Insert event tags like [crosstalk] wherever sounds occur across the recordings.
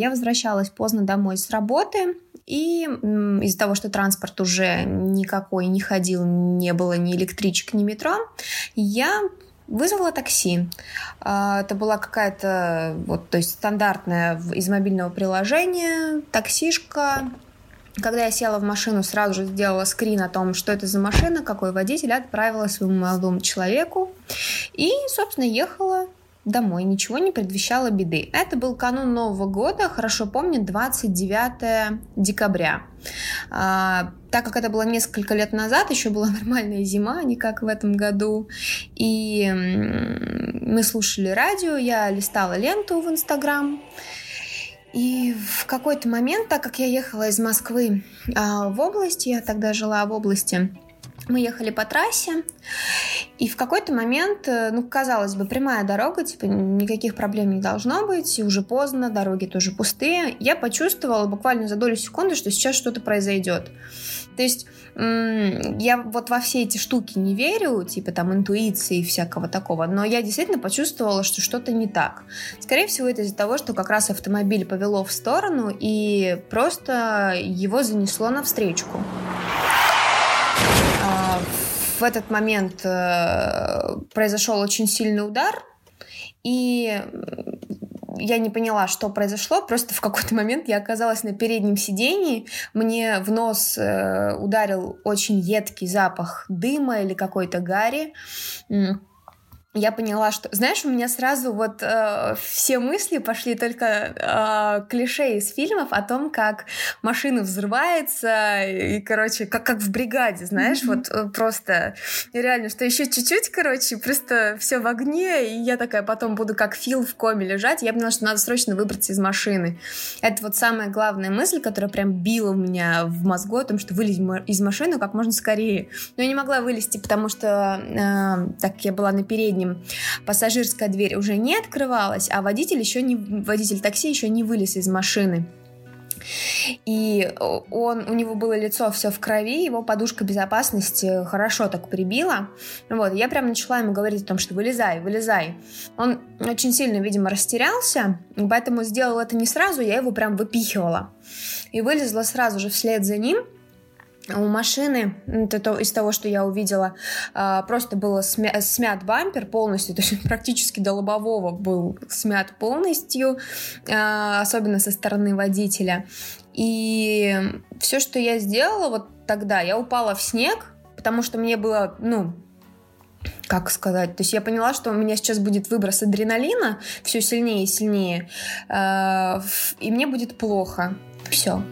я возвращалась поздно домой с работы, и из-за того, что транспорт уже никакой не ходил, не было ни электричек, ни метро, я вызвала такси. А, это была какая-то, вот, то есть стандартная из мобильного приложения таксишка. Когда я села в машину, сразу же сделала скрин о том, что это за машина, какой водитель, отправила своему молодому человеку. И, собственно, ехала домой, ничего не предвещало беды. Это был канун Нового года, хорошо помню, 29 декабря. А, так как это было несколько лет назад, еще была [laughs] нормальная зима, а не как в этом году, и мы слушали радио, я листала ленту в Инстаграм, и в какой-то момент, так как я ехала из Москвы а, в область, я тогда жила в области, мы ехали по трассе, и в какой-то момент, э, ну, казалось бы, прямая дорога, типа, никаких проблем не должно быть, и уже поздно, дороги тоже пустые. Я почувствовала буквально за долю секунды, что сейчас что-то произойдет. То есть я вот во все эти штуки не верю, типа там интуиции и всякого такого, но я действительно почувствовала, что что-то не так. Скорее всего, это из-за того, что как раз автомобиль повело в сторону и просто его занесло навстречку в этот момент э, произошел очень сильный удар, и я не поняла, что произошло. Просто в какой-то момент я оказалась на переднем сидении. Мне в нос э, ударил очень едкий запах дыма или какой-то гари я поняла, что, знаешь, у меня сразу вот э, все мысли пошли только э, клише из фильмов о том, как машина взрывается и, короче, как как в бригаде, знаешь, mm-hmm. вот э, просто реально, что еще чуть-чуть, короче, просто все в огне, и я такая потом буду как Фил в коме лежать, я поняла, что надо срочно выбраться из машины. Это вот самая главная мысль, которая прям била у меня в мозгу о том, что вылезть из машины как можно скорее. Но я не могла вылезти, потому что э, так я была на передней передним пассажирская дверь уже не открывалась, а водитель еще не водитель такси еще не вылез из машины. И он, у него было лицо все в крови, его подушка безопасности хорошо так прибила. Вот, я прям начала ему говорить о том, что вылезай, вылезай. Он очень сильно, видимо, растерялся, поэтому сделал это не сразу, я его прям выпихивала. И вылезла сразу же вслед за ним – у машины, это то, из того, что я увидела, а, просто был смя смят бампер полностью, [laughs] то есть практически до лобового был смят полностью, а, особенно со стороны водителя. И все, что я сделала вот тогда, я упала в снег, потому что мне было, ну, как сказать, то есть я поняла, что у меня сейчас будет выброс адреналина все сильнее и сильнее, а, и мне будет плохо. Все.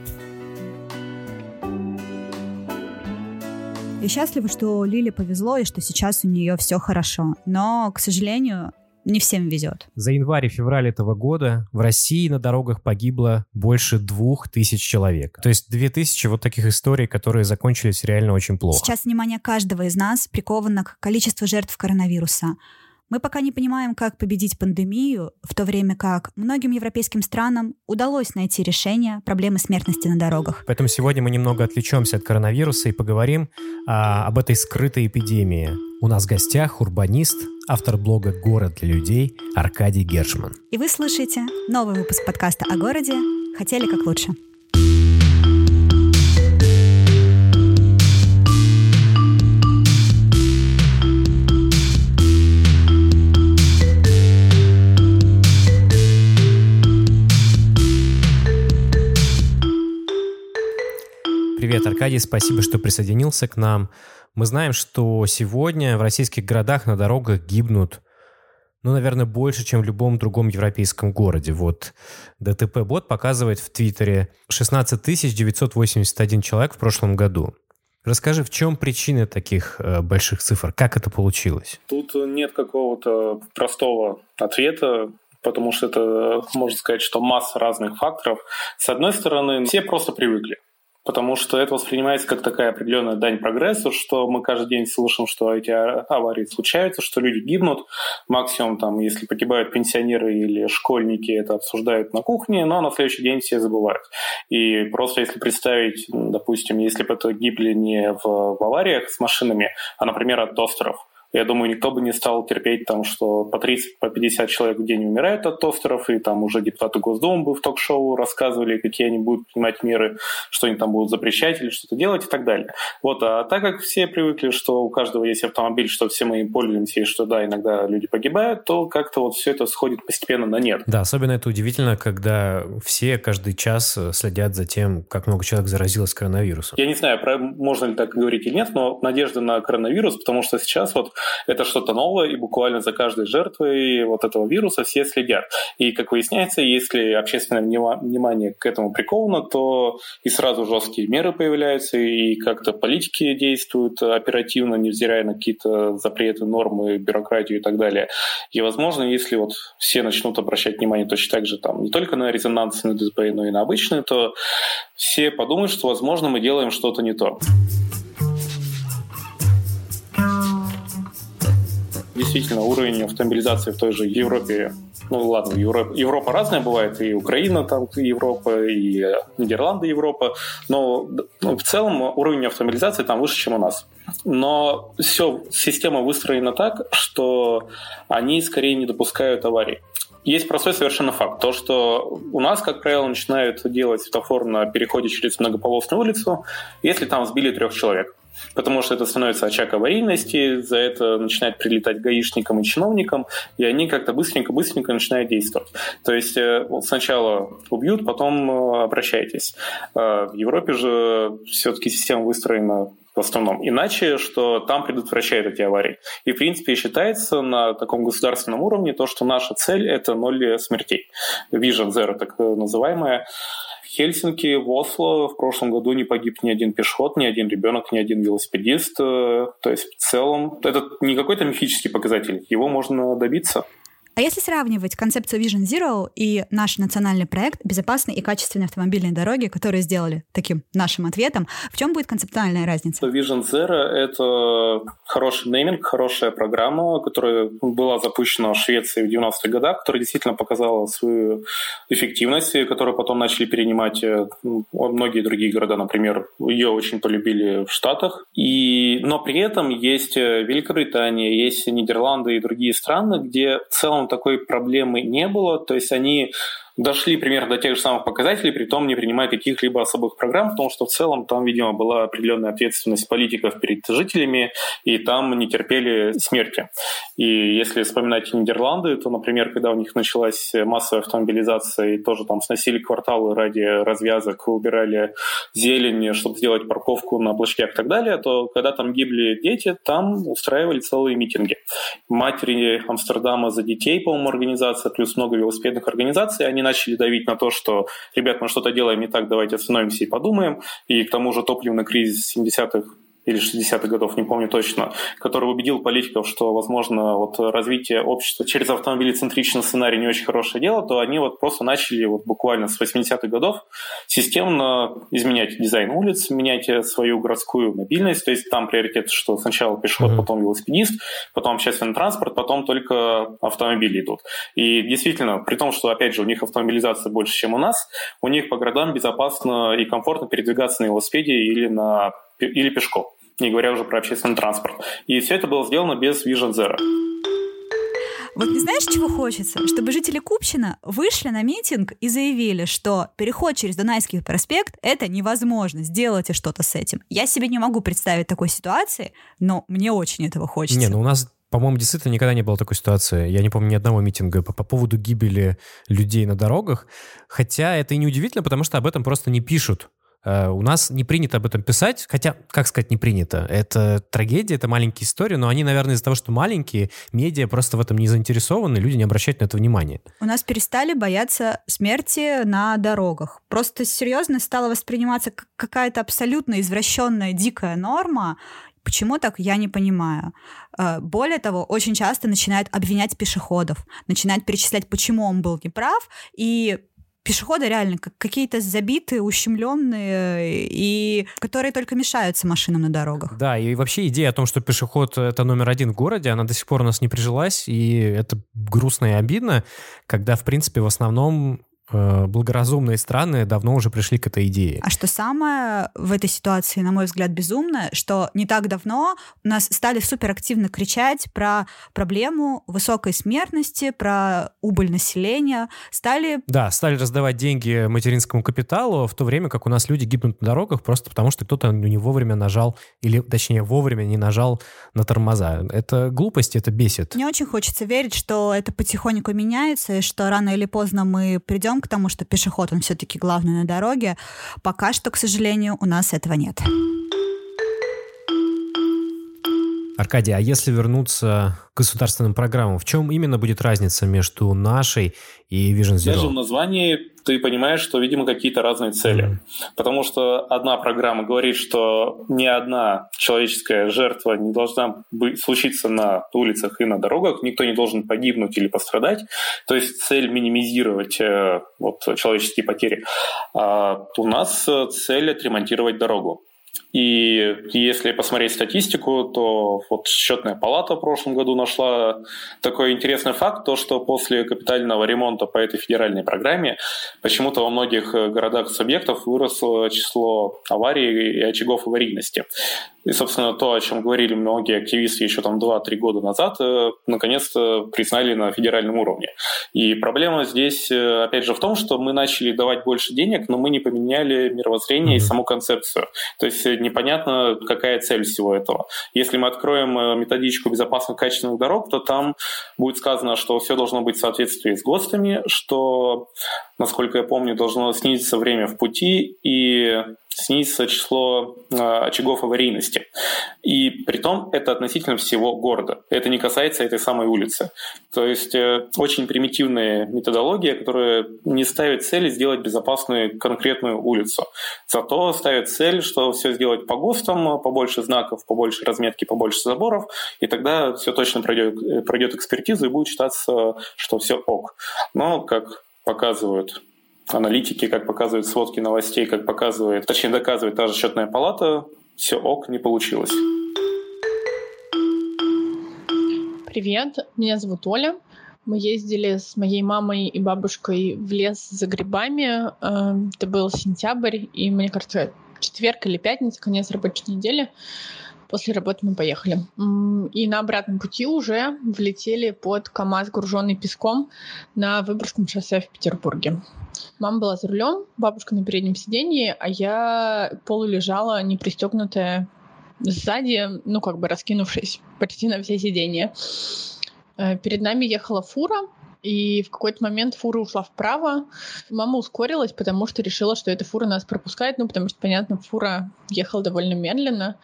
Я счастлива, что Лиле повезло и что сейчас у нее все хорошо. Но, к сожалению, не всем везет. За январь и февраль этого года в России на дорогах погибло больше двух тысяч человек. То есть две тысячи вот таких историй, которые закончились реально очень плохо. Сейчас внимание каждого из нас приковано к количеству жертв коронавируса. Мы пока не понимаем, как победить пандемию, в то время как многим европейским странам удалось найти решение проблемы смертности на дорогах. Поэтому сегодня мы немного отвлечемся от коронавируса и поговорим а, об этой скрытой эпидемии. У нас в гостях урбанист, автор блога «Город для людей» Аркадий Гершман. И вы слушаете новый выпуск подкаста о городе «Хотели как лучше». Привет, Аркадий, спасибо, что присоединился к нам. Мы знаем, что сегодня в российских городах на дорогах гибнут, ну, наверное, больше, чем в любом другом европейском городе. Вот ДТП-бот показывает в Твиттере 16 981 человек в прошлом году. Расскажи, в чем причины таких э, больших цифр? Как это получилось? Тут нет какого-то простого ответа потому что это, можно сказать, что масса разных факторов. С одной стороны, все просто привыкли потому что это воспринимается как такая определенная дань прогрессу, что мы каждый день слышим, что эти аварии случаются, что люди гибнут. Максимум, там, если погибают пенсионеры или школьники, это обсуждают на кухне, но на следующий день все забывают. И просто если представить, допустим, если бы это гибли не в, в авариях с машинами, а, например, от тостеров, Я думаю, никто бы не стал терпеть там, что по 30, по 50 человек в день умирают от тостеров, и там уже депутаты Госдумы бы в ток-шоу рассказывали, какие они будут принимать меры, что они там будут запрещать или что-то делать и так далее. Вот, а так как все привыкли, что у каждого есть автомобиль, что все мы им пользуемся, и что да, иногда люди погибают, то как-то вот все это сходит постепенно на нет. Да, особенно это удивительно, когда все каждый час следят за тем, как много человек заразилось коронавирусом. Я не знаю, можно ли так говорить или нет, но надежда на коронавирус, потому что сейчас вот это что-то новое, и буквально за каждой жертвой вот этого вируса все следят. И, как выясняется, если общественное внимание к этому приковано, то и сразу жесткие меры появляются, и как-то политики действуют оперативно, невзирая на какие-то запреты, нормы, бюрократию и так далее. И, возможно, если вот все начнут обращать внимание точно так же там не только на резонансные дисплеи, но и на обычные, то все подумают, что, возможно, мы делаем что-то не то. Действительно, уровень автомобилизации в той же Европе ну ладно, Европа, Европа разная бывает, и Украина там Европа, и Нидерланды Европа, но ну, в целом уровень автомобилизации там выше, чем у нас. Но все, система выстроена так, что они скорее не допускают аварий. Есть простой совершенно факт. То, что у нас, как правило, начинают делать светофор на переходе через многополосную улицу, если там сбили трех человек потому что это становится очаг аварийности, за это начинает прилетать гаишникам и чиновникам, и они как-то быстренько-быстренько начинают действовать. То есть э, вот сначала убьют, потом э, обращайтесь. А в Европе же все-таки система выстроена в основном. Иначе, что там предотвращают эти аварии. И, в принципе, считается на таком государственном уровне то, что наша цель — это ноль смертей. Vision Zero, так называемая. Хельсинки, в Осло в прошлом году не погиб ни один пешеход, ни один ребенок, ни один велосипедист. Э, то есть в целом это не какой-то мифический показатель, его можно добиться. А если сравнивать концепцию Vision Zero и наш национальный проект «Безопасные и качественные автомобильные дороги», которые сделали таким нашим ответом, в чем будет концептуальная разница? Vision Zero — это хороший нейминг, хорошая программа, которая была запущена в Швеции в 90-х годах, которая действительно показала свою эффективность, которую потом начали перенимать э, многие другие города, например, ее очень полюбили в Штатах. И... Но при этом есть э, Великобритания, есть Нидерланды и другие страны, где в целом такой проблемы не было. То есть они дошли примерно до тех же самых показателей, при том не принимая каких-либо особых программ, потому что в целом там, видимо, была определенная ответственность политиков перед жителями, и там не терпели смерти. И если вспоминать Нидерланды, то, например, когда у них началась массовая автомобилизация, и тоже там сносили кварталы ради развязок, убирали зелень, чтобы сделать парковку на площадях и так далее, то когда там гибли дети, там устраивали целые митинги. Матери Амстердама за детей, по-моему, организация, плюс много велосипедных организаций, они начали давить на то, что, ребят, мы что-то делаем не так, давайте остановимся и подумаем. И к тому же топливный кризис 70-х или 60-х годов, не помню точно, который убедил политиков, что, возможно, вот развитие общества через автомобилецентричный сценарий не очень хорошее дело, то они вот просто начали вот буквально с 80-х годов системно изменять дизайн улиц, менять свою городскую мобильность, то есть там приоритет, что сначала пешеход, mm-hmm. потом велосипедист, потом общественный транспорт, потом только автомобили идут. И действительно, при том, что, опять же, у них автомобилизация больше, чем у нас, у них по городам безопасно и комфортно передвигаться на велосипеде или на или пешком не говоря уже про общественный транспорт. И все это было сделано без Vision Zero. Вот не знаешь, чего хочется? Чтобы жители Купчина вышли на митинг и заявили, что переход через Дунайский проспект — это невозможно, сделайте что-то с этим. Я себе не могу представить такой ситуации, но мне очень этого хочется. Не, ну у нас по-моему, действительно никогда не было такой ситуации. Я не помню ни одного митинга по, по поводу гибели людей на дорогах. Хотя это и не удивительно, потому что об этом просто не пишут. Э, у нас не принято об этом писать, хотя, как сказать, не принято. Это трагедия, это маленькие истории, но они, наверное, из-за того, что маленькие, медиа просто в этом не заинтересованы, люди не обращают на это внимания. У нас перестали бояться смерти на дорогах. Просто серьезно стало восприниматься как какая-то абсолютно извращенная, дикая норма, Почему так, я не понимаю. Э, более того, очень часто начинают обвинять пешеходов, начинают перечислять, почему он был неправ, и пешеходы реально как какие-то забитые, ущемленные, и которые только мешаются машинам на дорогах. Да, и вообще идея о том, что пешеход — это номер один в городе, она до сих пор у нас не прижилась, и это грустно и обидно, когда, в принципе, в основном благоразумные страны давно уже пришли к этой идее. А что самое в этой ситуации, на мой взгляд, безумное, что не так давно у нас стали суперактивно кричать про проблему высокой смертности, про убыль населения, стали... Да, стали раздавать деньги материнскому капиталу, в то время как у нас люди гибнут на дорогах просто потому, что кто-то не вовремя нажал, или точнее вовремя не нажал на тормоза. Это глупость, это бесит. Мне очень хочется верить, что это потихоньку меняется, и что рано или поздно мы придем к тому, что пешеход, он все-таки главный на дороге. Пока что, к сожалению, у нас этого нет. Аркадий, а если вернуться к государственным программам, в чем именно будет разница между нашей и Vision Zero? Даже в названии ты понимаешь, что, видимо, какие-то разные цели. Mm-hmm. Потому что одна программа говорит, что ни одна человеческая жертва не должна быть, случиться на улицах и на дорогах, никто не должен погибнуть или пострадать. То есть цель минимизировать э, вот, человеческие потери. А у нас цель отремонтировать дорогу. И если посмотреть статистику, то вот счетная палата в прошлом году нашла такой интересный факт, то что после капитального ремонта по этой федеральной программе почему-то во многих городах субъектов выросло число аварий и очагов аварийности. И, собственно, то, о чем говорили многие активисты еще там 2-3 года назад, э, наконец-то признали на федеральном уровне. И проблема здесь, э, опять же, в том, что мы начали давать больше денег, но мы не поменяли мировоззрение и саму концепцию. То есть э, непонятно, какая цель всего этого. Если мы откроем методичку безопасных качественных дорог, то там будет сказано, что все должно быть в соответствии с ГОСТами, что, насколько я помню, должно снизиться время в пути и снизится число э, очагов аварийности. И при том это относительно всего города. Это не касается этой самой улицы. То есть э, очень примитивная методология, которая не ставит цели сделать безопасную конкретную улицу. Зато ставит цель, что все сделать по ГОСТам, побольше знаков, побольше разметки, побольше заборов, и тогда все точно пройдет, пройдет экспертизу и будет считаться, что все ок. Но, как показывают аналитики, как показывают сводки новостей, как показывает, точнее доказывает та же счетная палата, все ок, не получилось. Привет, меня зовут Оля. Мы ездили с моей мамой и бабушкой в лес за грибами. Эм, это был сентябрь, и, мне кажется, четверг или пятница, конец рабочей недели. После работы мы поехали. И на обратном пути уже влетели под КАМАЗ, груженный песком, на Выборгском шоссе в Петербурге. Мама была за рулем, бабушка на переднем сиденье, а я полулежала, не пристегнутая сзади, ну, как бы раскинувшись почти на все сиденья. Э, перед нами ехала фура, и в какой-то момент фура ушла вправо. Мама ускорилась, потому что решила, что эта фура нас пропускает, ну, потому что, понятно, фура ехала довольно медленно,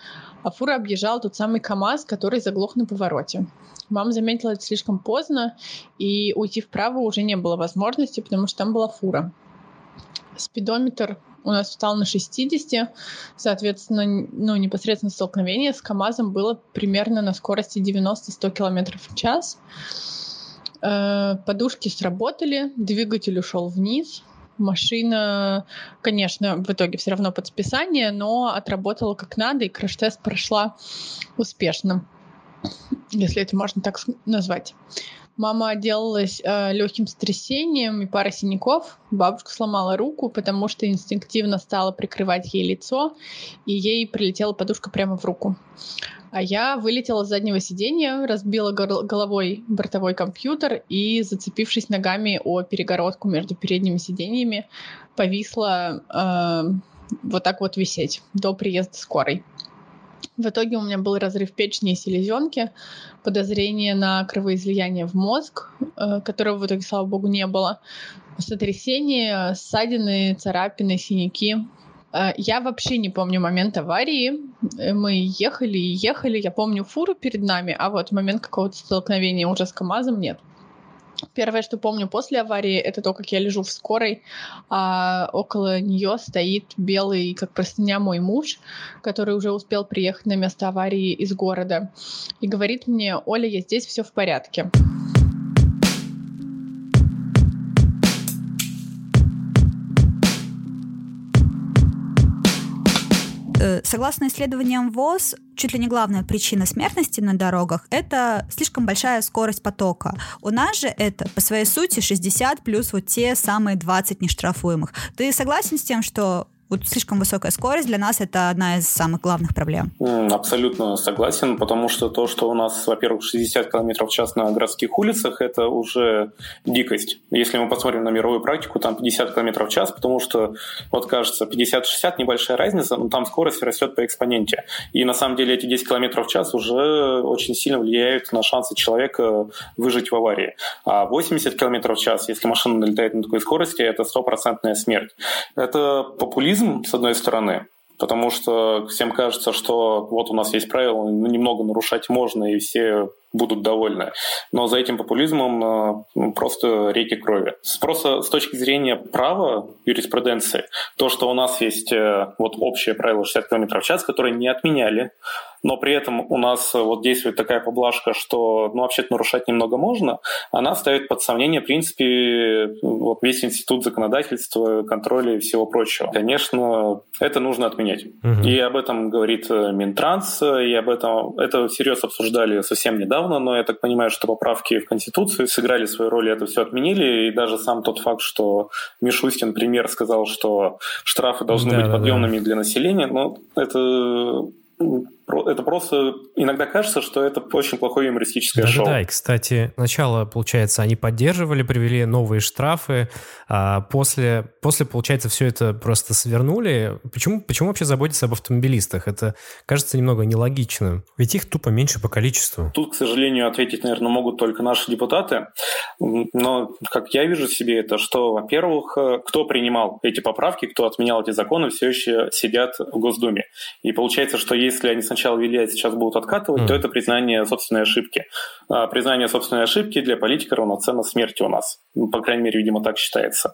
а фура объезжала тот самый КАМАЗ, который заглох на повороте. Мама заметила это слишком поздно, и уйти вправо уже не было возможности, потому что там была фура. Спидометр у нас встал на 60, соответственно, ну, непосредственно столкновение с КАМАЗом было примерно на скорости 90-100 км в час. Э, подушки сработали, двигатель ушел вниз, машина, конечно, в итоге все равно под списание, но отработала как надо, и краш-тест прошла успешно, если это можно так назвать. Мама отделалась э, легким сотрясением и парой синяков. Бабушка сломала руку, потому что инстинктивно стала прикрывать ей лицо, и ей прилетела подушка прямо в руку. А я вылетела с заднего сиденья, разбила головой бортовой компьютер и, зацепившись ногами о перегородку между передними сиденьями, повисла э, вот так вот висеть до приезда скорой. В итоге у меня был разрыв печени и селезенки, подозрение на кровоизлияние в мозг, э, которого в итоге, слава богу, не было, сотрясение, ссадины, царапины, синяки. Э, я вообще не помню момент аварии. Мы ехали и ехали. Я помню фуру перед нами, а вот момент какого-то столкновения уже с КАМАЗом нет. Первое, что помню после аварии, это то, как я лежу в скорой, а около нее стоит белый, как простыня, мой муж, который уже успел приехать на место аварии из города, и говорит мне, Оля, я здесь, все в порядке. Согласно исследованиям ВОЗ, чуть ли не главная причина смертности на дорогах – это слишком большая скорость потока. У нас же это, по своей сути, 60 плюс вот те самые 20 нештрафуемых. Ты согласен с тем, что вот слишком высокая скорость для нас это одна из самых главных проблем. Абсолютно согласен, потому что то, что у нас, во-первых, 60 км в час на городских улицах, это уже дикость. Если мы посмотрим на мировую практику, там 50 км в час, потому что, вот кажется, 50-60 небольшая разница, но там скорость растет по экспоненте. И на самом деле эти 10 км в час уже очень сильно влияют на шансы человека выжить в аварии. А 80 км в час, если машина налетает на такой скорости, это стопроцентная смерть. Это популизм, популизм, с одной стороны, потому что всем кажется, что вот у нас есть правила, ну, немного нарушать можно, и все будут довольны. Но за этим популизмом э, ну, просто реки крови. Просто с точки зрения права, юриспруденции, то, что у нас есть э, вот общее правило 60 км в час, которое не отменяли, но при этом у нас э, вот действует такая поблажка, что ну, вообще-то нарушать немного можно, она ставит под сомнение, в принципе, вот весь институт законодательства, контроля и всего прочего. Конечно, это нужно отменять. Угу. И об этом говорит Минтранс, и об этом это всерьез обсуждали совсем недавно, но я так понимаю, что поправки в Конституцию сыграли свою роль и это все отменили, и даже сам тот факт, что Мишустин, премьер, сказал, что штрафы должны да, быть да, подъемными да. для населения, ну, это это просто иногда кажется, что это очень плохое юмористическое да, шоу. Да, и, кстати, сначала, получается, они поддерживали, привели новые штрафы, а после, после получается, все это просто свернули. Почему, почему вообще заботиться об автомобилистах? Это кажется немного нелогичным. Ведь их тупо меньше по количеству. Тут, к сожалению, ответить, наверное, могут только наши депутаты. Но, как я вижу себе это, что, во-первых, кто принимал эти поправки, кто отменял эти законы, все еще сидят в Госдуме. И получается, что если они сначала вели, а сейчас будут откатывать, mm. то это признание собственной ошибки. А признание собственной ошибки для политика равноценно смерти у нас. Ну, по крайней мере, видимо, так считается.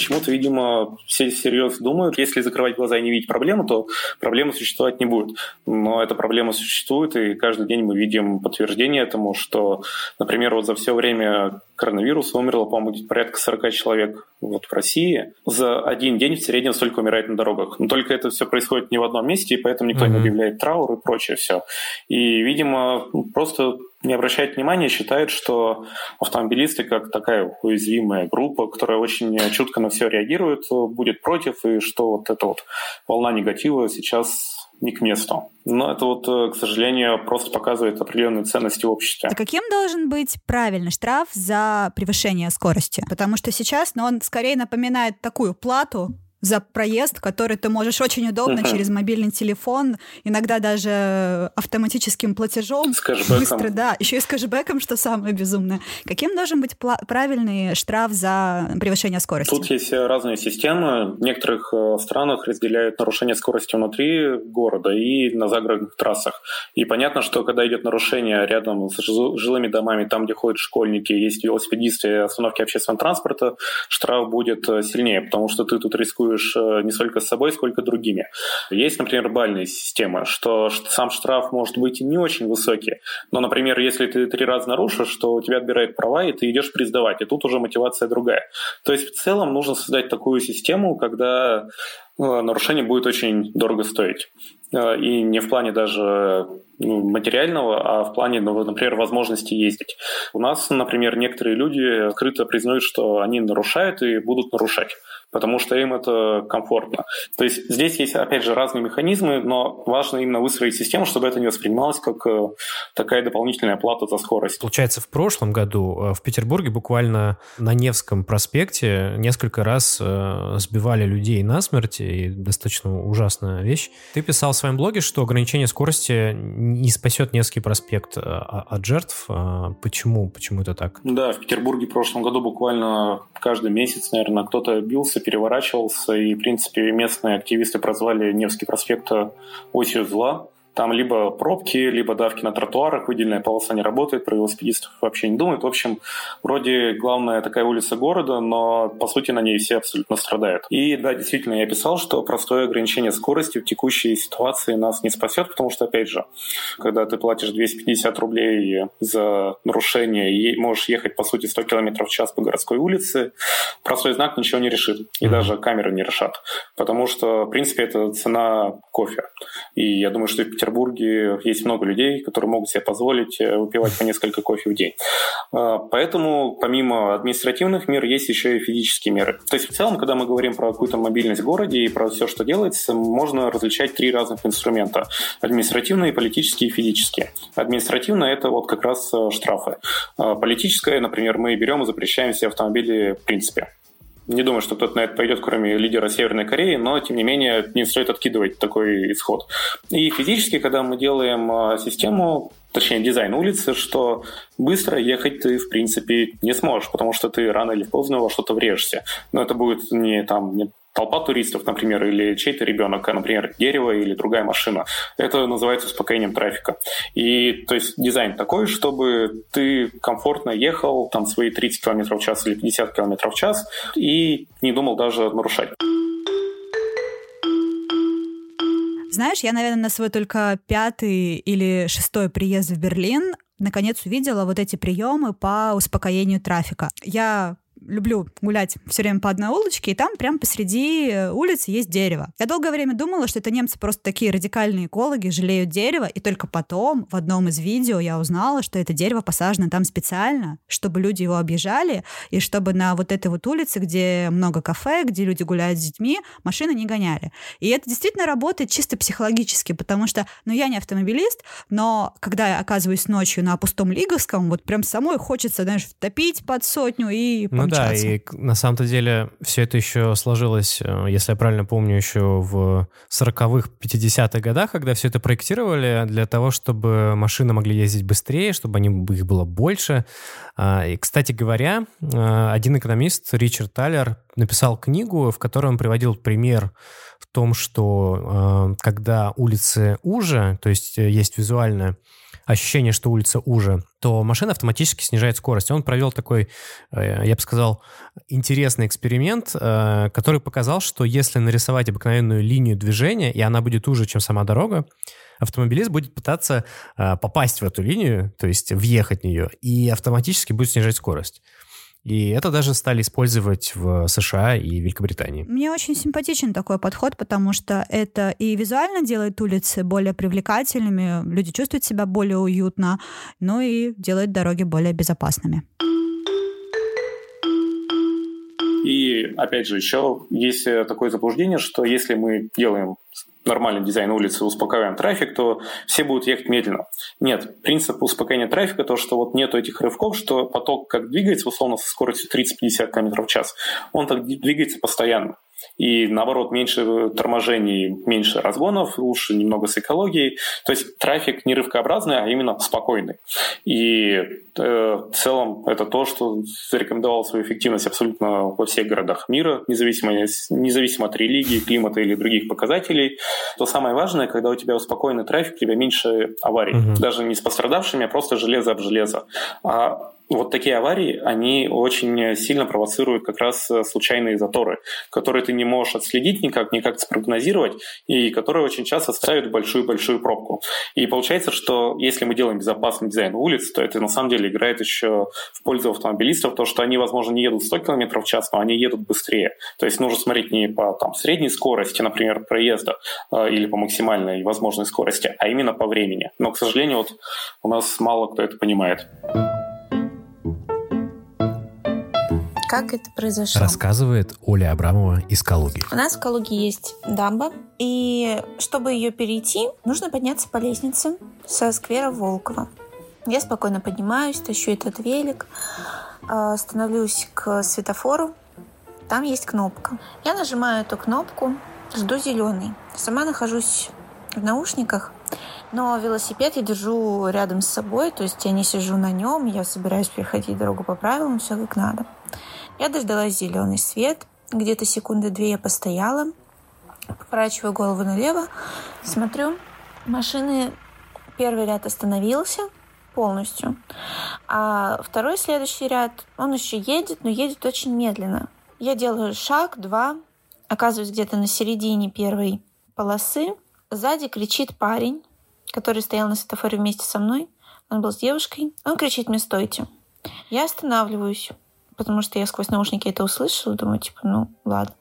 Почему-то, видимо, все серьезно думают, если закрывать глаза и не видеть проблему, то проблемы существовать не будет. Но эта проблема существует, и каждый день мы видим подтверждение этому, что, например, вот за все время коронавируса умерло, по-моему, порядка 40 человек вот в России. За один день в среднем столько умирает на дорогах. Но только это все происходит не в одном месте, и поэтому никто mm-hmm. не объявляет траур и прочее все. И, видимо, просто не обращает внимания, считает, что автомобилисты как такая уязвимая группа, которая очень чутко на все реагирует, будет против, и что вот эта вот волна негатива сейчас не к месту. Но это вот, э, к сожалению, просто показывает определенные ценности в обществе. А каким должен быть правильный штраф за превышение скорости? Потому что сейчас ну, он скорее напоминает такую плату, за проезд, который ты можешь очень удобно uh-huh. через мобильный телефон, иногда даже автоматическим платежом. С кэшбэком. Быстро, да, еще и с кэшбэком, что самое безумное. Каким должен быть правильный штраф за превышение скорости? Тут есть разные системы. В некоторых э, странах разделяют нарушение скорости внутри города и на загородных трассах. И понятно, что когда идет нарушение рядом с жилыми домами, там, где ходят школьники, есть велосипедисты и остановки общественного транспорта, штраф будет э, сильнее, потому что ты тут рискуешь рискуешь э, не столько с собой, сколько другими. Есть, например, бальная система, что сам штраф может быть не очень высокий, но, например, если ты три раза нарушишь, то у тебя отбирают права, и ты идешь признавать, и тут уже мотивация другая. То есть в целом нужно создать такую систему, когда э, нарушение будет очень дорого стоить. Э, и не в плане даже ну, материального, а в плане, ну, например, возможности ездить. У нас, например, некоторые люди открыто признают, что они нарушают и будут нарушать потому что им это комфортно. То есть здесь есть, опять же, разные механизмы, но важно именно выстроить систему, чтобы это не воспринималось как э, такая дополнительная плата за скорость. Получается, в прошлом году э, в Петербурге буквально на Невском проспекте несколько раз э, сбивали людей насмерть, и достаточно ужасная вещь. Ты писал в своем блоге, что ограничение скорости не спасет Невский проспект а, от жертв. Почему? Почему это так? Да, в Петербурге в прошлом году буквально каждый месяц, наверное, кто-то бился переворачивался, и, в принципе, местные активисты прозвали Невский проспект осью зла. Там либо пробки, либо давки на тротуарах, выделенная полоса не работает, про велосипедистов вообще не думают. В общем, вроде главная такая улица города, но по сути на ней все абсолютно страдают. И да, действительно, я писал, что простое ограничение скорости в текущей ситуации нас не спасет, потому что, опять же, когда ты платишь 250 рублей за нарушение и можешь ехать, по сути, 100 км в час по городской улице, простой знак ничего не решит. И даже камеры не решат. Потому что, в принципе, это цена кофе. И я думаю, что в Петербурге есть много людей, которые могут себе позволить э, выпивать по несколько кофе в день. А, поэтому помимо административных мер есть еще и физические меры. То есть в целом, когда мы говорим про какую-то мобильность в городе и про все, что делается, можно различать три разных инструмента. Административные, политические и физические. Административно это вот как раз э, штрафы. А, политическое, например, мы берем и запрещаем все автомобили в принципе. Не думаю, что кто-то на это пойдет, кроме лидера Северной Кореи, но, тем не менее, не стоит откидывать такой исход. И физически, когда мы делаем а, систему, точнее, дизайн улицы, что быстро ехать ты, в принципе, не сможешь, потому что ты рано или поздно во что-то врежешься. Но это будет не там не толпа туристов, например, или чей-то ребенок, а, например, дерево или другая машина. Это называется успокоением трафика. И то есть дизайн такой, чтобы ты комфортно ехал там свои 30 км в час или 50 км в час и не думал даже нарушать. Знаешь, я, наверное, на свой только пятый или шестой приезд в Берлин наконец увидела вот эти приемы по успокоению трафика. Я люблю гулять все время по одной улочке, и там прямо посреди э, улицы есть дерево. Я долгое время думала, что это немцы просто такие радикальные экологи, жалеют дерево, и только потом в одном из видео я узнала, что это дерево посажено там специально, чтобы люди его объезжали, и чтобы на вот этой вот улице, где много кафе, где люди гуляют с детьми, машины не гоняли. И это действительно работает чисто психологически, потому что, ну, я не автомобилист, но когда я оказываюсь ночью на пустом Лиговском, вот прям самой хочется, знаешь, втопить под сотню и ну, да, и на самом-то деле все это еще сложилось, э, если я правильно помню, еще в 40-х, 50-х годах, когда все это проектировали для того, чтобы машины могли ездить быстрее, чтобы они, их было больше. А, и, кстати говоря, э, один экономист, Ричард Талер, написал книгу, в которой он приводил пример в том, что э, когда улицы уже, то есть есть визуальная ощущение, что улица уже, то машина автоматически снижает скорость. Он провел такой, э, я бы сказал, интересный эксперимент, э, который показал, что если нарисовать обыкновенную линию движения, и она будет уже, чем сама дорога, автомобилист будет пытаться э, попасть в эту линию, то есть въехать в нее, и автоматически будет снижать скорость. И это даже стали использовать в США и Великобритании. Мне очень симпатичен такой подход, потому что это и визуально делает улицы более привлекательными, люди чувствуют себя более уютно, ну и делает дороги более безопасными. И опять же, еще есть такое заблуждение, что если мы делаем нормальный дизайн улицы, успокаиваем трафик, то все будут ехать медленно. Нет, принцип успокоения трафика то, что вот нету этих рывков, что поток как двигается, условно, со скоростью 30-50 км в час, он так двигается постоянно. И наоборот, меньше торможений, меньше разгонов, лучше немного с экологией. То есть трафик не рывкообразный, а именно спокойный. И э, в целом это то, что зарекомендовало свою эффективность абсолютно во всех городах мира, независимо, независимо от религии, климата или других показателей. То самое важное, когда у тебя успокоенный трафик, у тебя меньше аварий. Угу. Даже не с пострадавшими, а просто железо об железо. А вот такие аварии, они очень сильно провоцируют как раз э, случайные заторы, которые ты не можешь отследить никак, никак спрогнозировать, и которые очень часто ставят большую-большую пробку. И получается, что если мы делаем безопасный дизайн улиц, то это на самом деле играет еще в пользу автомобилистов, то что они, возможно, не едут 100 км в час, но они едут быстрее. То есть нужно смотреть не по там, средней скорости, например, проезда, э, или по максимальной возможной скорости, а именно по времени. Но, к сожалению, вот у нас мало кто это понимает. Как это произошло? Рассказывает Оля Абрамова из Калуги. У нас в Калуге есть дамба, и чтобы ее перейти, нужно подняться по лестнице со сквера Волкова. Я спокойно поднимаюсь, тащу этот велик, а, становлюсь к светофору, там есть кнопка. Я нажимаю эту кнопку, жду зеленый. Сама нахожусь в наушниках, но велосипед я держу рядом с собой, то есть я не сижу на нем, я собираюсь переходить дорогу по правилам, все как надо. Я дождалась зеленый свет. Где-то секунды две я постояла, поворачиваю голову налево, смотрю, машины первый ряд остановился полностью, а второй следующий ряд, он еще едет, но едет очень медленно. Я делаю шаг, два, оказываюсь где-то на середине первой полосы. Сзади кричит парень, который стоял на светофоре вместе со мной. Он был с девушкой. Он кричит мне «стойте». Я останавливаюсь, потому что я сквозь наушники это услышала. Думаю, типа, ну, ладно.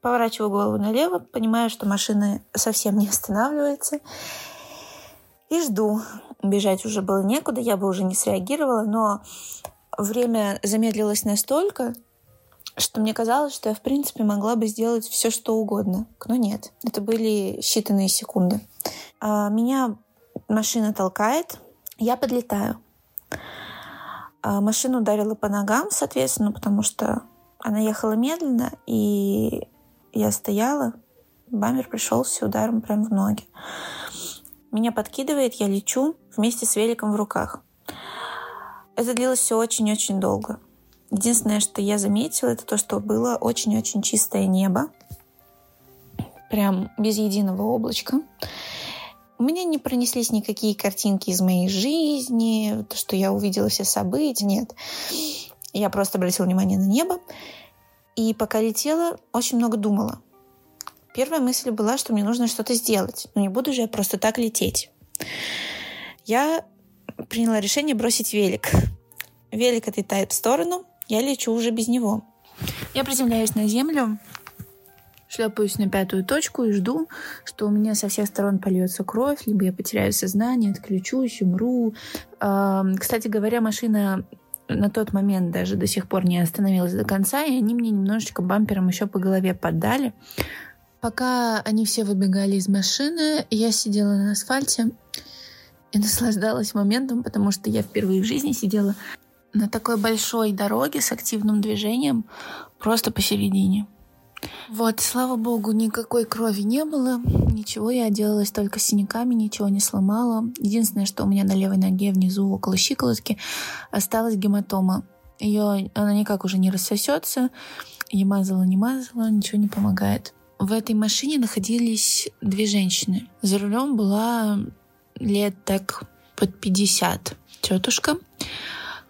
Поворачиваю голову налево, понимаю, что машина совсем не останавливается. И жду. Бежать уже было некуда, я бы уже не среагировала, но время замедлилось настолько, что мне казалось, что я, в принципе, могла бы сделать все, что угодно. Но нет, это были считанные секунды. А меня машина толкает, я подлетаю. А машина ударила по ногам, соответственно, потому что она ехала медленно, и я стояла, бамер пришелся ударом прямо в ноги. Меня подкидывает, я лечу вместе с великом в руках. Это длилось все очень-очень долго. Единственное, что я заметила, это то, что было очень-очень чистое небо. Прям без единого облачка. У меня не пронеслись никакие картинки из моей жизни, то, что я увидела все события, нет. Я просто обратила внимание на небо. И пока летела, очень много думала. Первая мысль была, что мне нужно что-то сделать. Но не буду же я просто так лететь. Я приняла решение бросить велик. Велик отлетает в сторону, я лечу уже без него. Я приземляюсь на землю, шлепаюсь на пятую точку и жду, что у меня со всех сторон польется кровь, либо я потеряю сознание, отключусь, умру. Кстати говоря, машина на тот момент даже до сих пор не остановилась до конца, и они мне немножечко бампером еще по голове поддали. Пока они все выбегали из машины, я сидела на асфальте и наслаждалась моментом, потому что я впервые в жизни сидела на такой большой дороге с активным движением просто посередине. Вот, слава богу, никакой крови не было, ничего, я отделалась только синяками, ничего не сломала. Единственное, что у меня на левой ноге внизу около щиколотки осталась гематома. Ее, она никак уже не рассосется, я мазала, не мазала, ничего не помогает. В этой машине находились две женщины. За рулем была лет так под 50 тетушка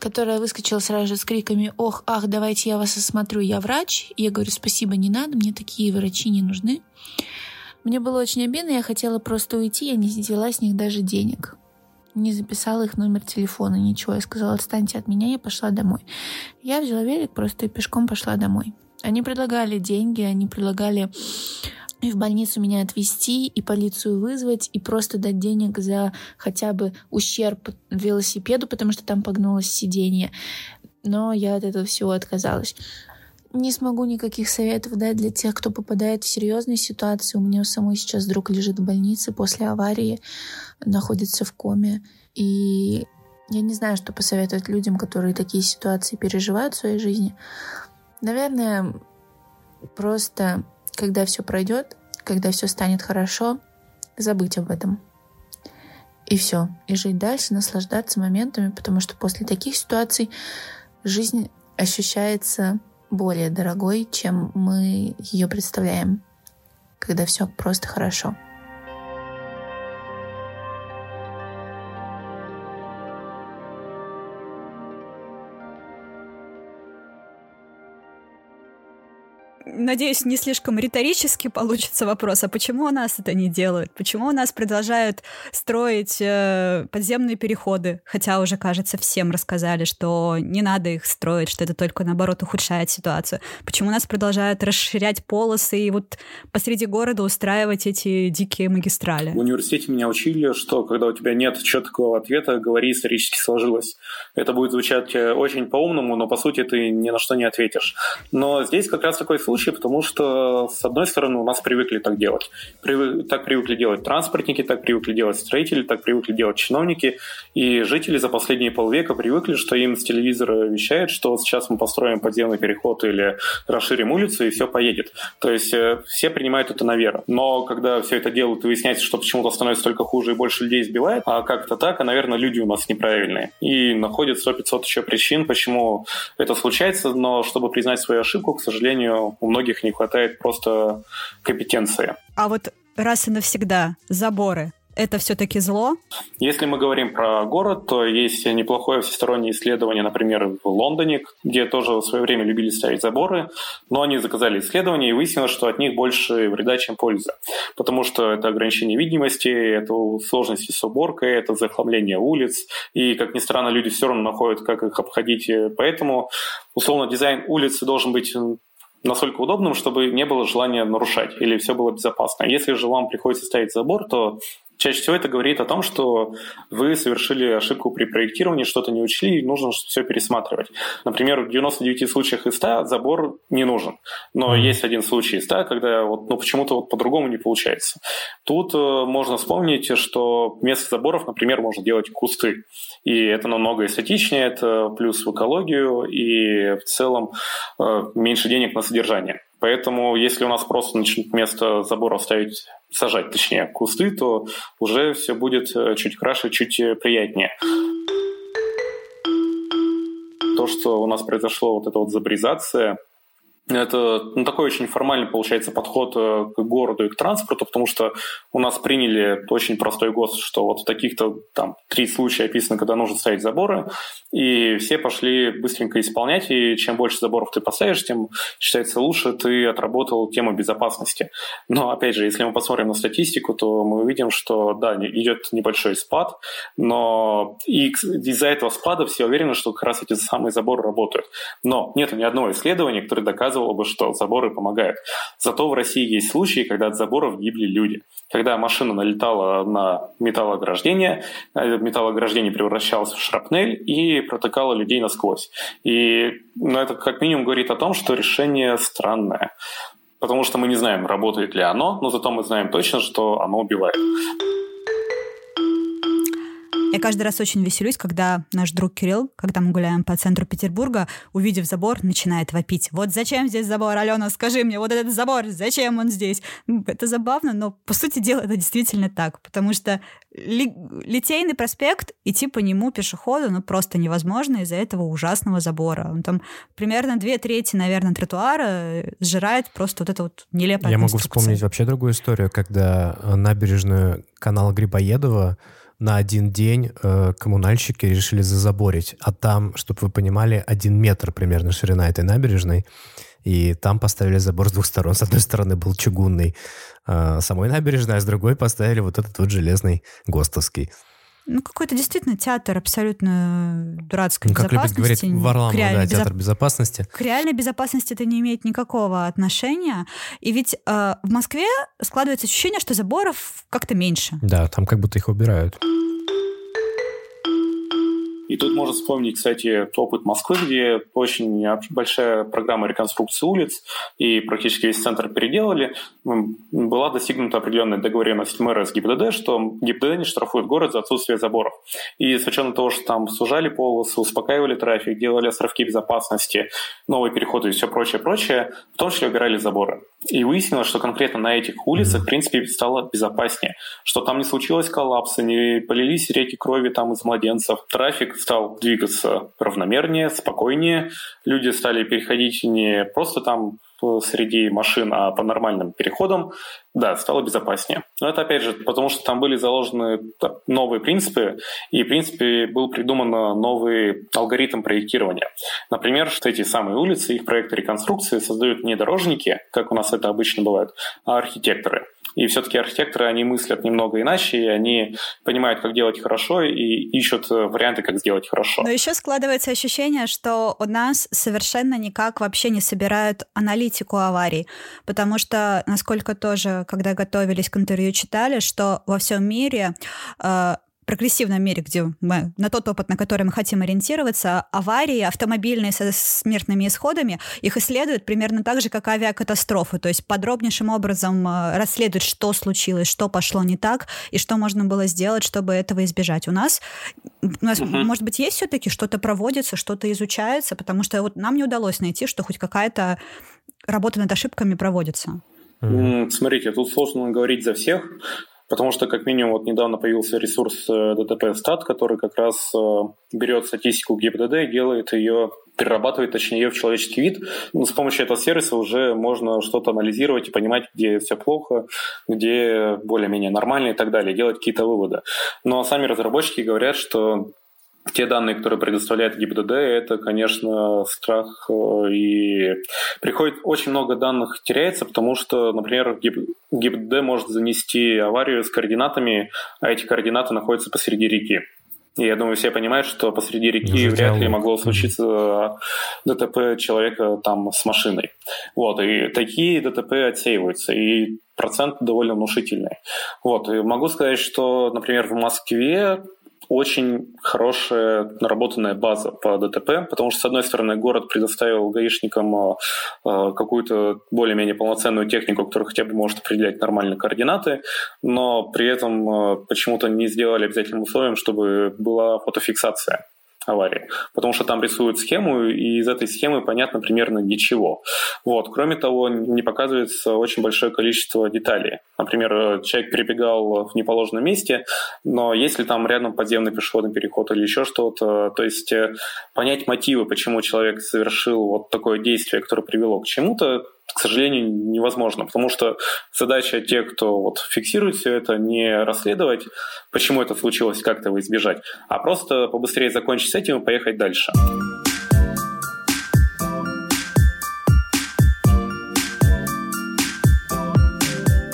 которая выскочила сразу же с криками «Ох, ах, давайте я вас осмотрю, я врач». Я говорю «Спасибо, не надо, мне такие врачи не нужны». Мне было очень обидно, я хотела просто уйти, я не взяла с них даже денег. Не записала их номер телефона, ничего. Я сказала, отстаньте от меня, я пошла домой. Я взяла велик просто и пешком пошла домой. Они предлагали деньги, они предлагали и в больницу меня отвезти, и полицию вызвать, и просто дать денег за хотя бы ущерб велосипеду, потому что там погнулось сиденье. Но я от этого всего отказалась. Не смогу никаких советов дать для тех, кто попадает в серьезные ситуации. У меня самой сейчас друг лежит в больнице после аварии, находится в коме. И я не знаю, что посоветовать людям, которые такие ситуации переживают в своей жизни. Наверное, просто когда все пройдет, когда все станет хорошо, забыть об этом. И все. И жить дальше, наслаждаться моментами, потому что после таких ситуаций жизнь ощущается более дорогой, чем мы ее представляем, когда все просто хорошо. Надеюсь, не слишком риторически получится вопрос, а почему у нас это не делают? Почему у нас продолжают строить э, подземные переходы, хотя уже, кажется, всем рассказали, что не надо их строить, что это только, наоборот, ухудшает ситуацию? Почему у нас продолжают расширять полосы и вот посреди города устраивать эти дикие магистрали? В университете меня учили, что когда у тебя нет четкого ответа, говори исторически сложилось. Это будет звучать э, очень по-умному, но, по сути, ты ни на что не ответишь. Но здесь как раз такой случай, случае, потому что, с одной стороны, у нас привыкли так делать. Привы... Так привыкли делать транспортники, так привыкли делать строители, так привыкли делать чиновники. И жители за последние полвека привыкли, что им с телевизора вещают, что сейчас мы построим подземный переход или расширим улицу, и все поедет. То есть э, все принимают это на веру. Но когда все это делают, выясняется, что почему-то становится только хуже и больше людей сбивает, а как-то так, а, наверное, люди у нас неправильные. И находят 100-500 еще причин, почему это случается, но чтобы признать свою ошибку, к сожалению, у многих не хватает просто компетенции. А вот раз и навсегда заборы это все-таки зло? Если мы говорим про город, то есть неплохое всестороннее исследование, например, в Лондоне, где тоже в свое время любили ставить заборы, но они заказали исследование и выяснилось, что от них больше вреда, чем пользы. Потому что это ограничение видимости, это сложности с уборкой, это захламление улиц, и, как ни странно, люди все равно находят, как их обходить. Поэтому, условно, дизайн улицы должен быть настолько удобным, чтобы не было желания нарушать или все было безопасно. Если же вам приходится ставить забор, то чаще всего это говорит о том, что вы совершили ошибку при проектировании, что-то не учли, и нужно все пересматривать. Например, в 99 случаях из 100 забор не нужен. Но есть один случай из 100, когда вот, ну, почему-то вот по-другому не получается. Тут э, можно вспомнить, что вместо заборов, например, можно делать кусты. И это намного эстетичнее, это плюс в экологию и в целом э, меньше денег на содержание. Поэтому если у нас просто начнут вместо забора ставить, сажать, точнее, кусты, то уже все будет э, чуть краше, чуть э, приятнее. То, что у нас произошло, вот эта вот забризация, это ну, такой очень формальный, получается, подход э, к городу и к транспорту, потому что у нас приняли очень простой ГОСТ, что вот в таких-то там три случая описано, когда нужно ставить заборы, и все пошли быстренько исполнять, и чем больше заборов ты поставишь, тем, считается, лучше ты отработал тему безопасности. Но, опять же, если мы посмотрим на статистику, то мы увидим, что, да, идет небольшой спад, но из-за этого спада все уверены, что как раз эти самые заборы работают. Но нет ни одного исследования, которое доказывает, доказывало бы, что заборы помогают. Зато в России есть случаи, когда от заборов гибли люди. Когда машина налетала на металлоограждение, э, металлоограждение превращалось в шрапнель и протыкало людей насквозь. И ну, это как минимум говорит о том, что решение странное. Потому что мы не знаем, работает ли оно, но зато мы знаем точно, что оно убивает. Каждый раз очень веселюсь, когда наш друг Кирилл, когда мы гуляем по центру Петербурга, увидев забор, начинает вопить. Вот зачем здесь забор, Алена, скажи мне, вот этот забор, зачем он здесь? Это забавно, но по сути дела это действительно так, потому что ли, Литейный проспект, идти по нему пешеходу, ну, просто невозможно из-за этого ужасного забора. Он там примерно две трети, наверное, тротуара сжирает просто вот это вот нелепая Я могу вспомнить вообще другую историю, когда набережную канала Грибоедова на один день э, коммунальщики решили зазаборить. А там, чтобы вы понимали, один метр примерно ширина этой набережной. И там поставили забор с двух сторон. С одной стороны был чугунный э, самой набережной, а с другой поставили вот этот вот железный ГОСТовский. Ну, какой-то действительно театр абсолютно дурацкой ну, как безопасности. Как любит говорить Варламов, да, театр безопасности. К реальной безопасности это не имеет никакого отношения. И ведь э, в Москве складывается ощущение, что заборов как-то меньше. Да, там как будто их убирают. И тут можно вспомнить, кстати, опыт Москвы, где очень большая программа реконструкции улиц, и практически весь центр переделали. Была достигнута определенная договоренность мэра с ГИБДД, что ГИБДД не штрафует город за отсутствие заборов. И с учетом того, что там сужали полосы, успокаивали трафик, делали островки безопасности, новые переходы и все прочее, прочее, в том числе убирали заборы. И выяснилось, что конкретно на этих улицах, в принципе, стало безопаснее, что там не случилось коллапса, не полились реки крови там из младенцев. Трафик стал двигаться равномернее, спокойнее. Люди стали переходить не просто там среди машин, а по нормальным переходам, да, стало безопаснее. Но это, опять же, потому что там были заложены новые принципы, и, в принципе, был придуман новый алгоритм проектирования. Например, что эти самые улицы, их проекты реконструкции создают не дорожники, как у нас это обычно бывает, а архитекторы. И все-таки архитекторы, они мыслят немного иначе, и они понимают, как делать хорошо, и ищут э, варианты, как сделать хорошо. Но еще складывается ощущение, что у нас совершенно никак вообще не собирают аналитику аварий, потому что, насколько тоже, когда готовились к интервью, читали, что во всем мире э, прогрессивном мире, где мы, на тот опыт, на который мы хотим ориентироваться, аварии автомобильные со смертными исходами, их исследуют примерно так же, как авиакатастрофы, то есть подробнейшим образом э, расследуют, что случилось, что пошло не так, и что можно было сделать, чтобы этого избежать. У нас, у нас угу. может быть, есть все-таки что-то проводится, что-то изучается, потому что вот нам не удалось найти, что хоть какая-то работа над ошибками проводится. Смотрите, тут сложно говорить за всех, Потому что, как минимум, вот недавно появился ресурс DTP э, Stat, который как раз э, берет статистику ГИБДД и делает ее перерабатывает, точнее, ее в человеческий вид. Но с помощью этого сервиса уже можно что-то анализировать и понимать, где все плохо, где более-менее нормально и так далее, делать какие-то выводы. Но сами разработчики говорят, что те данные, которые предоставляет ГИБДД, это, конечно, страх. Э, и приходит очень много данных теряется, потому что, например, ГИБДД может занести аварию с координатами, а эти координаты находятся посреди реки. И я думаю, все понимают, что посреди реки вряд ли могло случиться ДТП человека там с машиной. Вот, и такие ДТП отсеиваются, и процент довольно внушительный. Вот, и могу сказать, что, например, в Москве очень хорошая наработанная база по ДТП, потому что, с одной стороны, город предоставил гаишникам э, э, какую-то более-менее полноценную технику, которая хотя бы может определять нормальные координаты, но при этом э, почему-то не сделали обязательным условием, чтобы была фотофиксация аварии, потому что там рисуют схему, и из этой схемы понятно примерно ничего. Вот. Кроме того, не показывается очень большое количество деталей. Например, человек перебегал в неположенном месте, но если там рядом подземный пешеходный переход или еще что-то, то есть э, понять мотивы, почему человек совершил вот такое действие, которое привело к чему-то, к сожалению, невозможно, потому что задача тех, кто вот фиксирует все это, не расследовать, почему это случилось, как этого избежать, а просто побыстрее закончить с этим и поехать дальше.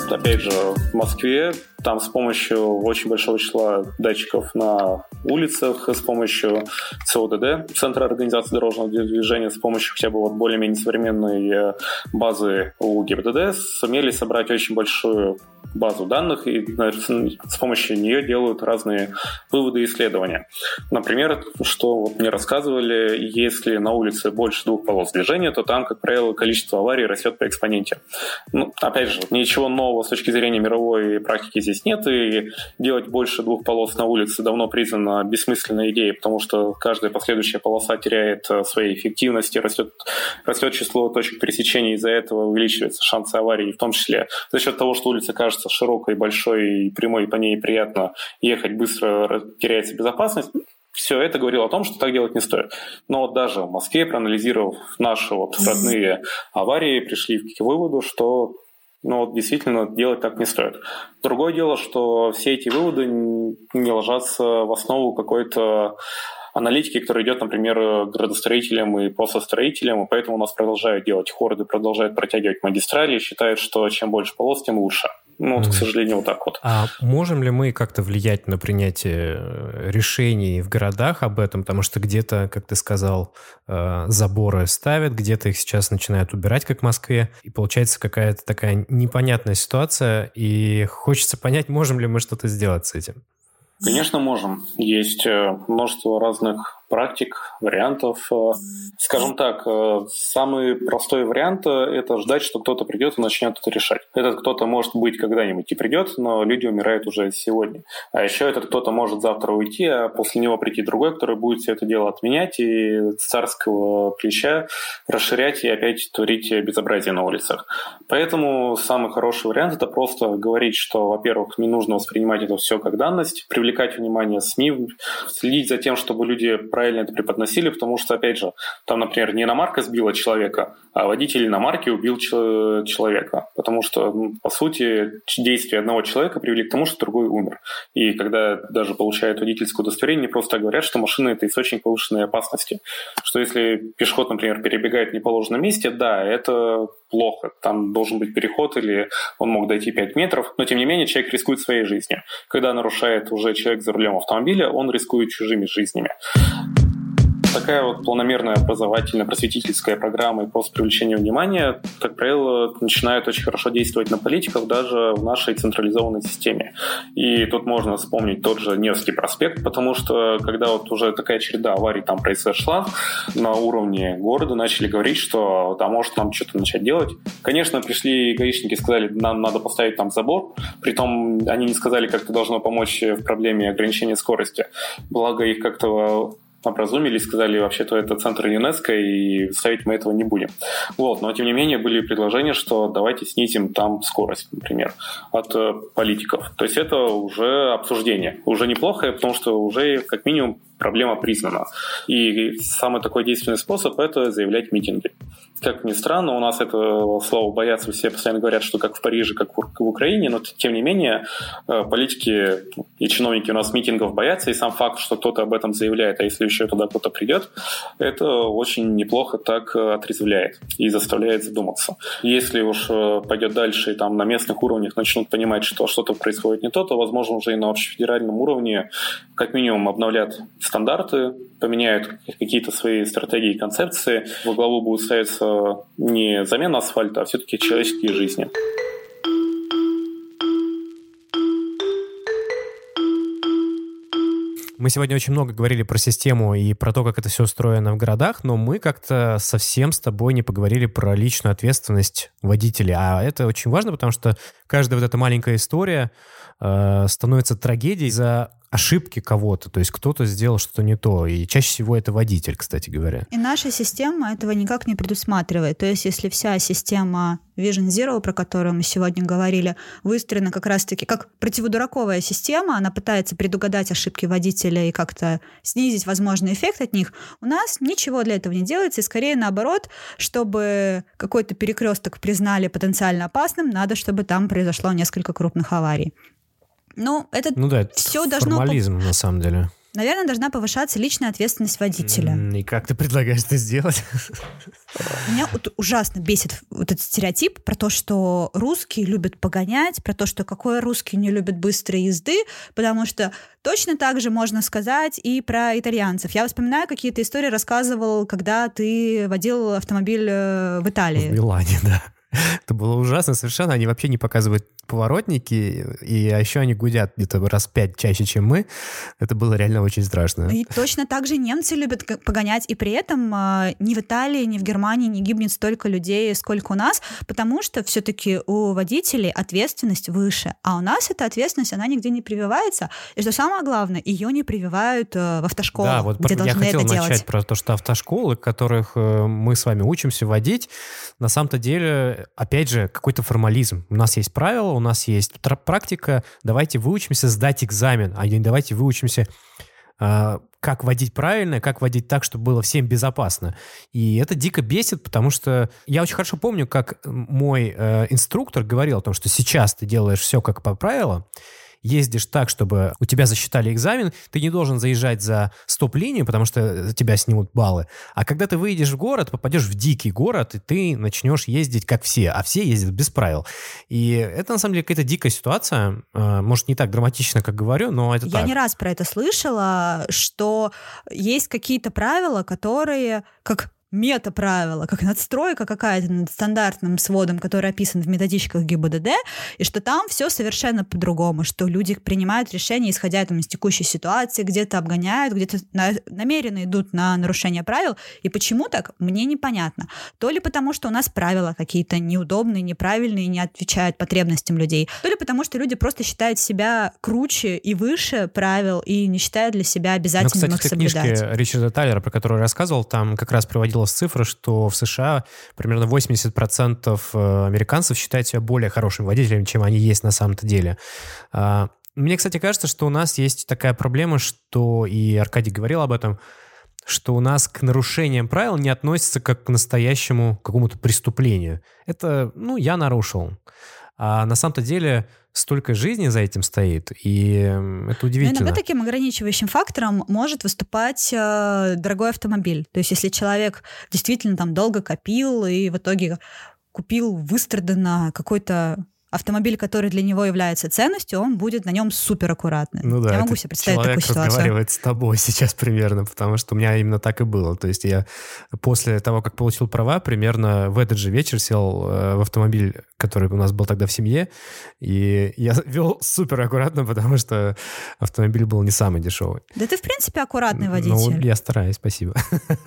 Опять же, в Москве там с помощью очень большого числа датчиков на улицах, с помощью ЦОДД, Центра организации дорожного движения, с помощью хотя бы вот более-менее современной э, базы у ГИБДД сумели собрать очень большую базу данных и с помощью нее делают разные выводы и исследования. Например, что вот мне рассказывали, если на улице больше двух полос движения, то там, как правило, количество аварий растет по экспоненте. Ну, опять же, ничего нового с точки зрения мировой практики здесь нет, и делать больше двух полос на улице давно признана бессмысленной идеей, потому что каждая последующая полоса теряет э, своей эффективности, растет, растет число точек пересечения, из-за этого увеличивается шансы аварии, в том числе за счет того, что улица кажется широкой, большой и прямой, и по ней приятно ехать, быстро теряется безопасность. Все это говорило о том, что так делать не стоит. Но даже в Москве, проанализировав наши вот родные аварии, пришли к выводу, что ну, вот действительно делать так не стоит. Другое дело, что все эти выводы не ложатся в основу какой-то аналитики, которая идет, например, градостроителям и просто строителям, и поэтому у нас продолжают делать хорды, продолжают протягивать магистрали, считают, что чем больше полос, тем лучше. Ну, вот, к сожалению, вот так вот. А можем ли мы как-то влиять на принятие э, решений в городах об этом? Потому что где-то, как ты сказал, э, заборы ставят, где-то их сейчас начинают убирать, как в Москве. И получается какая-то такая непонятная ситуация. И хочется понять, можем ли мы что-то сделать с этим. Конечно, можем. Есть э, множество разных практик, вариантов. Э, скажем так, э, самый простой вариант – это ждать, что кто-то придет и начнет это решать. Этот кто-то может быть когда-нибудь и придет, но люди умирают уже сегодня. А еще этот кто-то может завтра уйти, а после него прийти другой, который будет все это дело отменять и царского плеча расширять и опять творить безобразие на улицах. Поэтому самый хороший вариант – это просто говорить, что, во-первых, не нужно воспринимать это все как данность, привлекать внимание СМИ, следить за тем, чтобы люди правильно это преподносили, потому что, опять же, там, например, не иномарка сбила человека, а водитель иномарки убил человека. Потому что, ну, по сути, действия одного человека привели к тому, что другой умер. И когда даже получают водительское удостоверение, не просто говорят, что машина это источник повышенной опасности. Что если пешеход, например, перебегает в неположенном месте, да, это плохо. Там должен быть переход или он мог дойти 5 метров, но тем не менее человек рискует своей жизнью. Когда нарушает уже человек за рулем автомобиля, он рискует чужими жизнями такая вот планомерная образовательная просветительская программа и просто привлечение внимания, как правило, начинает очень хорошо действовать на политиков даже в нашей централизованной системе. И тут можно вспомнить тот же Невский проспект, потому что когда вот уже такая череда аварий там произошла, на уровне города начали говорить, что да, может нам что-то начать делать. Конечно, пришли гаишники, сказали, нам надо поставить там забор, притом они не сказали, как это должно помочь в проблеме ограничения скорости. Благо их как-то образумились, сказали, вообще-то это центр ЮНЕСКО, и ставить мы этого не будем. Вот, но тем не менее были предложения, что давайте снизим там скорость, например, от э, политиков. То есть это уже обсуждение. Уже неплохо, потому что уже как минимум проблема признана. И самый такой действенный способ – это заявлять митинги. Как ни странно, у нас этого слова боятся, все постоянно говорят, что как в Париже, как в Украине, но тем не менее э, политики и чиновники у нас митингов боятся, и сам факт, что кто-то об этом заявляет, а если еще туда кто-то придет, это очень неплохо так отрезвляет и заставляет задуматься. Если уж э, пойдет дальше и там на местных уровнях начнут понимать, что что-то происходит не то, то, возможно, уже и на общефедеральном уровне как минимум обновлят стандарты, поменяют какие-то свои стратегии и концепции. Во главу будет ставиться не замена асфальта, а все-таки человеческие жизни. Мы сегодня очень много говорили про систему и про то, как это все устроено в городах, но мы как-то совсем с тобой не поговорили про личную ответственность водителей. А это очень важно, потому что каждая вот эта маленькая история э, становится трагедией за ошибки кого-то, то есть кто-то сделал что-то не то, и чаще всего это водитель, кстати говоря. И наша система этого никак не предусматривает. То есть если вся система Vision Zero, про которую мы сегодня говорили, выстроена как раз-таки как противодураковая система, она пытается предугадать ошибки водителя и как-то снизить возможный эффект от них, у нас ничего для этого не делается, и скорее наоборот, чтобы какой-то перекресток признали потенциально опасным, надо, чтобы там произошло несколько крупных аварий. Ну, это ну да, все должно... Формализм, на самом деле. Наверное, должна повышаться личная ответственность водителя. И как ты предлагаешь это сделать? Меня вот ужасно бесит вот этот стереотип про то, что русские любят погонять, про то, что какой русский не любит быстрой езды, потому что точно так же можно сказать и про итальянцев. Я вспоминаю какие-то истории, рассказывал, когда ты водил автомобиль э, в Италии. В Милане, да. Это было ужасно совершенно. Они вообще не показывают поворотники, и а еще они гудят где-то раз пять чаще, чем мы. Это было реально очень страшно. И точно так же немцы любят погонять, и при этом э, ни в Италии, ни в Германии не гибнет столько людей, сколько у нас, потому что все-таки у водителей ответственность выше, а у нас эта ответственность, она нигде не прививается, и что самое главное, ее не прививают э, в автошколах, да, вот где я должны хотел это начать делать. про то, что автошколы, которых э, мы с вами учимся водить, на самом-то деле, опять же, какой-то формализм. У нас есть правила, у нас есть практика, давайте выучимся сдать экзамен, а не давайте выучимся э, как водить правильно, как водить так, чтобы было всем безопасно. И это дико бесит, потому что я очень хорошо помню, как мой э, инструктор говорил о том, что сейчас ты делаешь все как по правилам, ездишь так, чтобы у тебя засчитали экзамен, ты не должен заезжать за стоп-линию, потому что тебя снимут баллы. А когда ты выйдешь в город, попадешь в дикий город, и ты начнешь ездить как все, а все ездят без правил. И это, на самом деле, какая-то дикая ситуация. А, может, не так драматично, как говорю, но это Я так. не раз про это слышала, что есть какие-то правила, которые, как мета-правила, как надстройка какая-то над стандартным сводом, который описан в методичках ГИБДД, и что там все совершенно по-другому, что люди принимают решения, исходя там, из текущей ситуации, где-то обгоняют, где-то на, намеренно идут на нарушение правил, и почему так, мне непонятно. То ли потому, что у нас правила какие-то неудобные, неправильные, не отвечают потребностям людей, то ли потому, что люди просто считают себя круче и выше правил и не считают для себя обязательным ну, кстати, их в книжке соблюдать. Ричарда Тайлера, про которую я рассказывал, там как раз приводил приводилась цифра, что в США примерно 80% э, американцев считают себя более хорошими водителями, чем они есть на самом-то деле. А, мне, кстати, кажется, что у нас есть такая проблема, что, и Аркадий говорил об этом, что у нас к нарушениям правил не относится как к настоящему какому-то преступлению. Это, ну, я нарушил. А на самом-то деле столько жизни за этим стоит, и это удивительно. Но иногда таким ограничивающим фактором может выступать э, дорогой автомобиль. То есть если человек действительно там долго копил и в итоге купил выстраданно какой-то автомобиль, который для него является ценностью, он будет на нем супер аккуратный. Ну да, я могу себе представить человек такую ситуацию. разговаривает с тобой [laughs] сейчас примерно, потому что у меня именно так и было. То есть я после того, как получил права, примерно в этот же вечер сел э, в автомобиль, который у нас был тогда в семье, и я [laughs] вел супер аккуратно, потому что автомобиль был не самый дешевый. Да ты, в принципе, аккуратный водитель. Ну, я стараюсь, спасибо.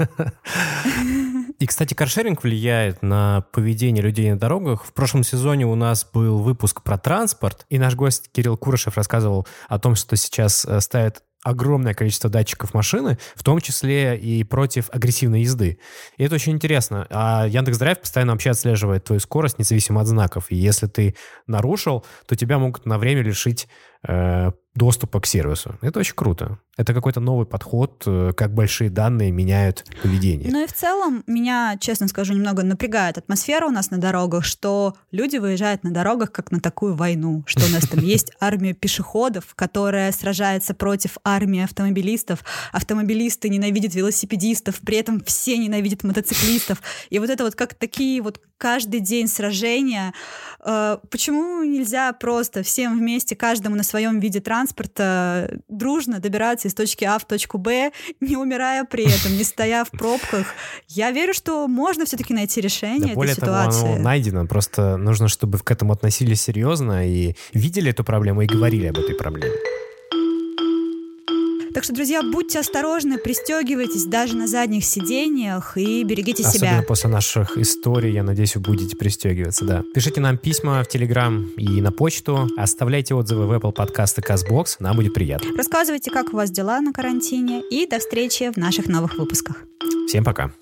[laughs] И, кстати, каршеринг влияет на поведение людей на дорогах. В прошлом сезоне у нас был выпуск про транспорт, и наш гость Кирилл Курышев рассказывал о том, что сейчас э, ставят огромное количество датчиков машины, в том числе и против агрессивной езды. И это очень интересно. А Яндекс.Драйв постоянно вообще отслеживает твою скорость, независимо от знаков. И если ты нарушил, то тебя могут на время лишить доступа к сервису. Это очень круто. Это какой-то новый подход, э, как большие данные меняют поведение. Ну и в целом меня, честно скажу, немного напрягает атмосфера у нас на дорогах, что люди выезжают на дорогах как на такую войну, что у нас там [laughs] есть армия пешеходов, которая сражается против армии автомобилистов, автомобилисты ненавидят велосипедистов, при этом все ненавидят мотоциклистов. И вот это вот как такие вот каждый день сражения. Э, почему нельзя просто всем вместе, каждому на своем виде транспорта дружно добираться из точки А в точку Б, [laughs] не умирая при этом, не стоя в пробках? Я верю, что можно все-таки найти решение да, этой более ситуации. Того, оно найдено, просто нужно, чтобы к этому относились серьезно и видели эту проблему и говорили об этой проблеме. Так что, друзья, будьте осторожны, пристегивайтесь даже на задних сидениях и берегите Особенно себя. после наших историй, я надеюсь, вы будете пристегиваться, да. Пишите нам письма в Телеграм и на почту, оставляйте отзывы в Apple Podcast и CastBox, нам будет приятно. Рассказывайте, как у вас дела на карантине, и до встречи в наших новых выпусках. Всем пока.